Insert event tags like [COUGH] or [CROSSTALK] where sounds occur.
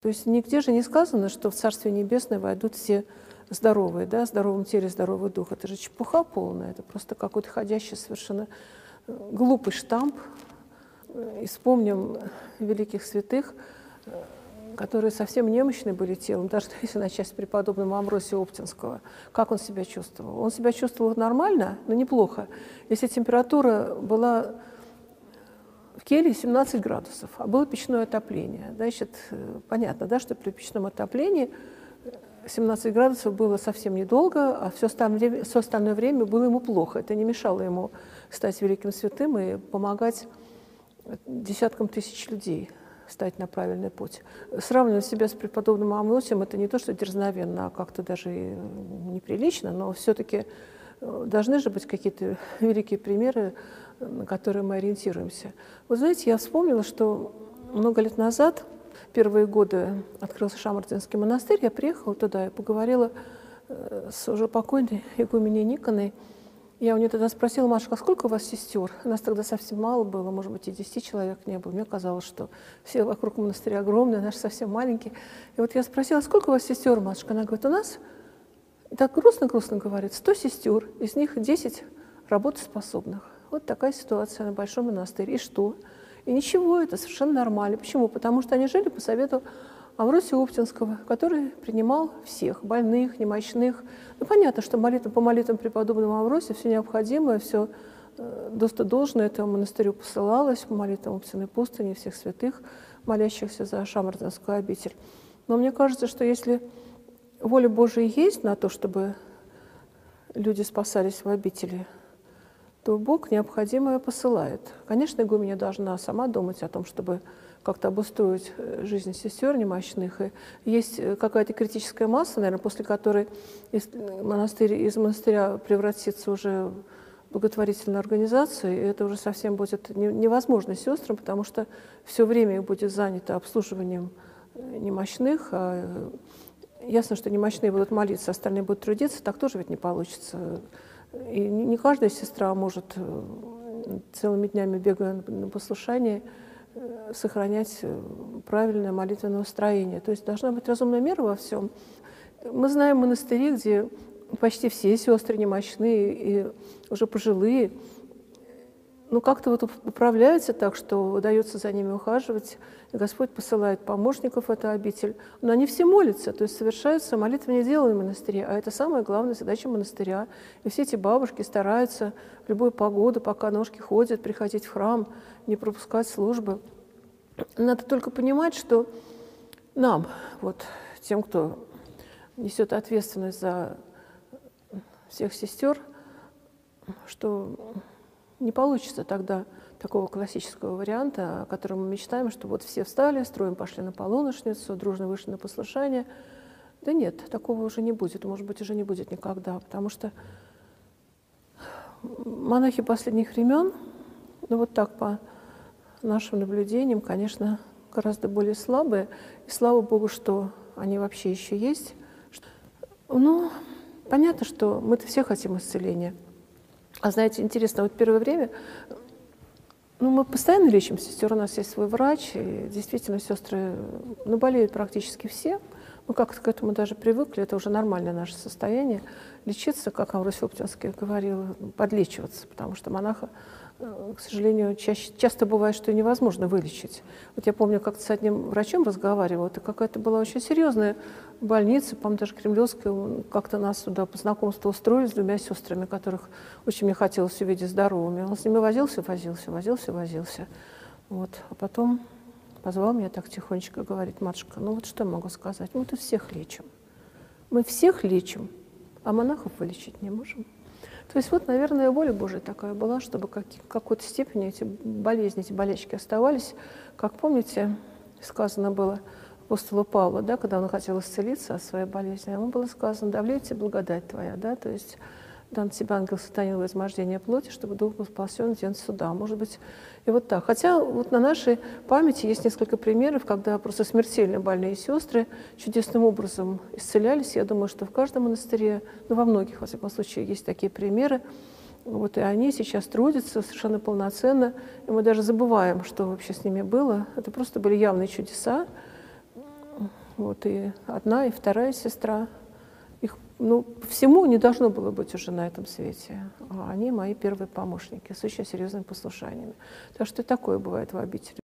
То есть нигде же не сказано, что в Царствие Небесное войдут все здоровые, да, здоровом теле здоровый дух. Это же чепуха полная, это просто какой-то ходящий совершенно э, глупый штамп. И вспомним великих святых, э, которые совсем немощны были телом, даже [LAUGHS] если начать с преподобного Амросия Оптинского. Как он себя чувствовал? Он себя чувствовал нормально, но неплохо. Если температура была в келье 17 градусов, а было печное отопление. Значит, э, понятно, да, что при печном отоплении 17 градусов было совсем недолго, а все остальное, все остальное время было ему плохо. Это не мешало ему стать великим святым и помогать десяткам тысяч людей стать на правильный путь. Сравнивать себя с преподобным Амносием – это не то, что дерзновенно, а как-то даже и неприлично, но все-таки э, должны же быть какие-то [LAUGHS] великие примеры на которые мы ориентируемся. Вы знаете, я вспомнила, что много лет назад, первые годы открылся Шамардинский монастырь, я приехала туда и поговорила э, с уже покойной игуменей Никоной. Я у нее тогда спросила, Машка, а сколько у вас сестер? Нас тогда совсем мало было, может быть, и 10 человек не было. Мне казалось, что все вокруг монастыря огромные, наш совсем маленький. И вот я спросила, сколько у вас сестер, Машка? Она говорит, у нас, так грустно-грустно говорит, 100 сестер, из них 10 работоспособных. Вот такая ситуация на Большом монастыре. И что? И ничего, это совершенно нормально. Почему? Потому что они жили по совету Амвросия Оптинского, который принимал всех, больных, немощных. Ну, понятно, что молитва по молитвам преподобного Амвросия все необходимое, все э, достодолжное этому монастырю посылалось, по молитвам Оптиной пустыни, всех святых, молящихся за Шамардинскую обитель. Но мне кажется, что если воля Божия есть на то, чтобы люди спасались в обители, то Бог необходимое посылает. Конечно, игуменя должна сама думать о том, чтобы как-то обустроить э, жизнь сестер немощных. И есть э, какая-то критическая масса, наверное, после которой монастырь, из монастыря превратится уже в благотворительную организацию, и это уже совсем будет невозможно сестрам, потому что все время их будет занято обслуживанием э, немощных, а ясно, что немощные будут молиться, остальные будут трудиться, так тоже ведь не получится. И не каждая сестра может э, целыми днями, бегая на послушание, э, сохранять э, правильное молитвенное устроение. То есть должна быть разумная мера во всем. Мы знаем монастыри, где почти все сестры немощные и уже пожилые, ну, как-то вот управляются так, что удается за ними ухаживать. И Господь посылает помощников в эту обитель. Но они все молятся, то есть совершаются не делают в монастыре, а это самая главная задача монастыря. И все эти бабушки стараются в любую погоду, пока ножки ходят, приходить в храм, не пропускать службы. Надо только понимать, что нам, вот тем, кто несет ответственность за всех сестер, что не получится тогда такого классического варианта, о котором мы мечтаем, что вот все встали, строим пошли на полуношницу, дружно вышли на послушание. Да нет, такого уже не будет, может быть, уже не будет никогда, потому что монахи последних времен, ну вот так по нашим наблюдениям, конечно, гораздо более слабые. И слава Богу, что они вообще еще есть. Ну, понятно, что мы-то все хотим исцеления – а знаете, интересно, вот первое время ну, мы постоянно лечим сестер, у нас есть свой врач, и действительно сестры ну, болеют практически все. Мы как-то к этому даже привыкли, это уже нормальное наше состояние. Лечиться, как Амвросий Оптинский говорил, подлечиваться, потому что монаха к сожалению, чаще, часто бывает, что невозможно вылечить. Вот я помню, как-то с одним врачом разговаривала, это какая-то была очень серьезная больница, по-моему, даже кремлевская, как-то нас туда по знакомству устроили с двумя сестрами, которых очень мне хотелось увидеть здоровыми. Он с ними возился, возился, возился, возился. Вот. А потом позвал меня так тихонечко, говорит, матушка, ну вот что я могу сказать? Мы тут всех лечим. Мы всех лечим, а монахов вылечить не можем. То есть вот, наверное, воля Божия такая была, чтобы как, в какой-то степени эти болезни, эти болячки оставались. Как помните, сказано было апостолу Павлу, да, когда он хотел исцелиться от своей болезни, ему было сказано, да влейте благодать твоя, да, то есть дан тебе ангел сатанил измождение плоти, чтобы дух был спасен день суда. Может быть, и вот так. Хотя вот на нашей памяти есть несколько примеров, когда просто смертельно больные сестры чудесным образом исцелялись. Я думаю, что в каждом монастыре, ну, во многих, во всяком случае, есть такие примеры. Вот и они сейчас трудятся совершенно полноценно, и мы даже забываем, что вообще с ними было. Это просто были явные чудеса. Вот и одна, и вторая сестра. Их, ну, всему не должно было быть уже на этом свете. А они мои первые помощники с очень серьезными послушаниями. Так что и такое бывает в обители.